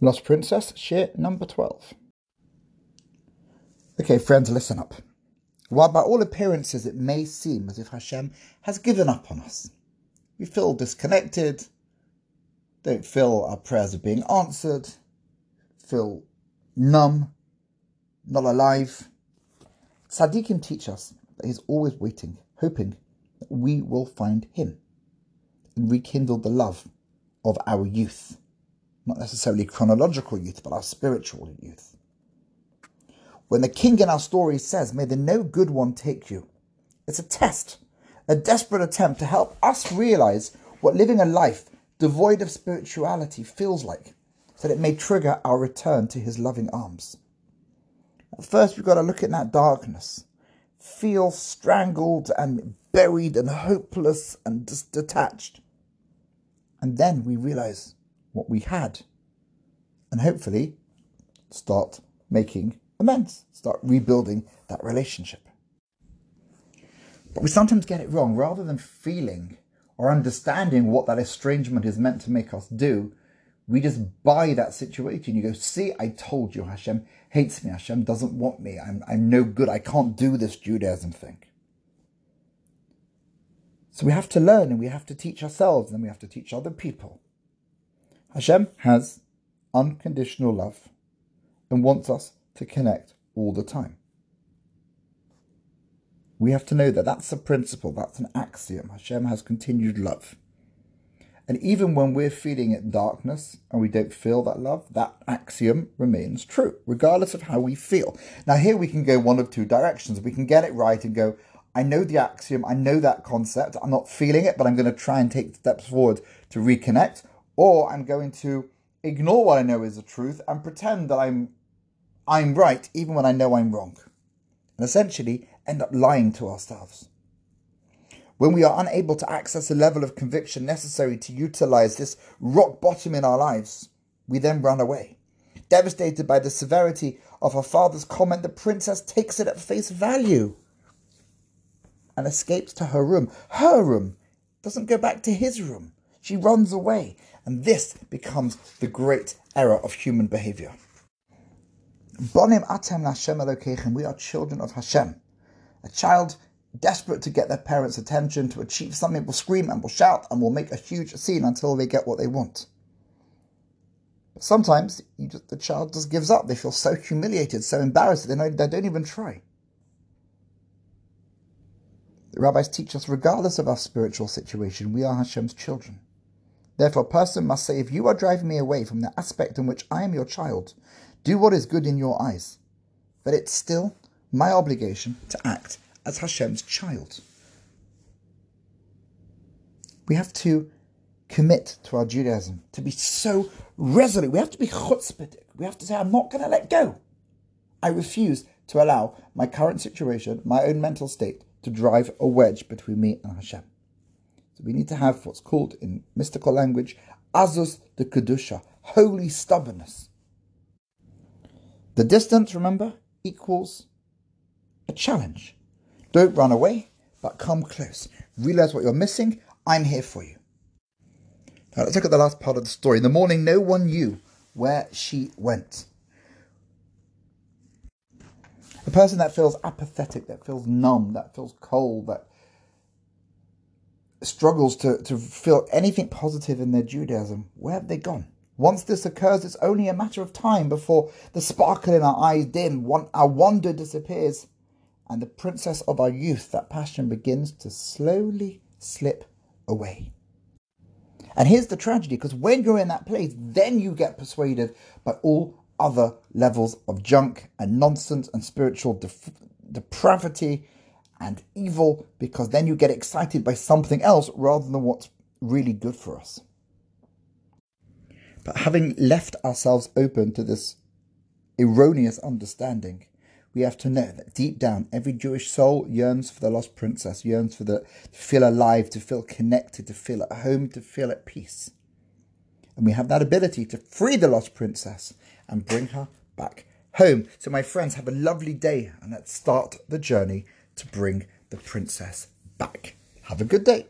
Lost Princess, share number 12. Okay, friends, listen up. While by all appearances it may seem as if Hashem has given up on us, we feel disconnected, don't feel our prayers are being answered, feel numb, not alive. Tzaddikim teach us that he's always waiting, hoping that we will find him and rekindle the love of our youth. Not necessarily chronological youth, but our spiritual youth. When the king in our story says, May the no good one take you, it's a test, a desperate attempt to help us realize what living a life devoid of spirituality feels like, so that it may trigger our return to his loving arms. At first, we've got to look at that darkness, feel strangled and buried and hopeless and just detached. And then we realize what we had and hopefully start making amends, start rebuilding that relationship. But we sometimes get it wrong. Rather than feeling or understanding what that estrangement is meant to make us do, we just buy that situation. You go, see, I told you Hashem hates me. Hashem doesn't want me. I'm, I'm no good. I can't do this Judaism thing. So we have to learn and we have to teach ourselves and we have to teach other people. Hashem has unconditional love and wants us to connect all the time. We have to know that that's a principle, that's an axiom. Hashem has continued love. And even when we're feeling it darkness and we don't feel that love, that axiom remains true, regardless of how we feel. Now, here we can go one of two directions. We can get it right and go, I know the axiom, I know that concept, I'm not feeling it, but I'm going to try and take steps forward to reconnect, or I'm going to ignore what I know is the truth and pretend that I'm I'm right even when I know I'm wrong. And essentially end up lying to ourselves. When we are unable to access the level of conviction necessary to utilize this rock bottom in our lives, we then run away. Devastated by the severity of her father's comment, the princess takes it at face value and escapes to her room. Her room doesn't go back to his room. She runs away. And this becomes the great error of human behavior. Bonim atem Hashem. We are children of Hashem. A child desperate to get their parents' attention, to achieve something, will scream and will shout and will make a huge scene until they get what they want. But sometimes just, the child just gives up. They feel so humiliated, so embarrassed, they, know, they don't even try. The rabbis teach us, regardless of our spiritual situation, we are Hashem's children. Therefore, a person must say, If you are driving me away from the aspect in which I am your child, do what is good in your eyes. But it's still my obligation to act as Hashem's child. We have to commit to our Judaism, to be so resolute. We have to be chutzpahdik. We have to say, I'm not going to let go. I refuse to allow my current situation, my own mental state, to drive a wedge between me and Hashem. We need to have what's called in mystical language azus de kedusha, holy stubbornness. The distance, remember, equals a challenge. Don't run away, but come close. Realize what you're missing. I'm here for you. Now let's look at the last part of the story. In the morning, no one knew where she went. A person that feels apathetic, that feels numb, that feels cold, that struggles to, to feel anything positive in their Judaism, where have they gone? Once this occurs, it's only a matter of time before the sparkle in our eyes dim, our wonder disappears, and the princess of our youth, that passion begins to slowly slip away. And here's the tragedy because when you're in that place, then you get persuaded by all other levels of junk and nonsense and spiritual def- depravity and evil because then you get excited by something else rather than what's really good for us. But having left ourselves open to this erroneous understanding, we have to know that deep down, every Jewish soul yearns for the lost princess, yearns for the to feel alive, to feel connected, to feel at home, to feel at peace. And we have that ability to free the lost princess and bring her back home. So, my friends, have a lovely day and let's start the journey to bring the princess back. Have a good day.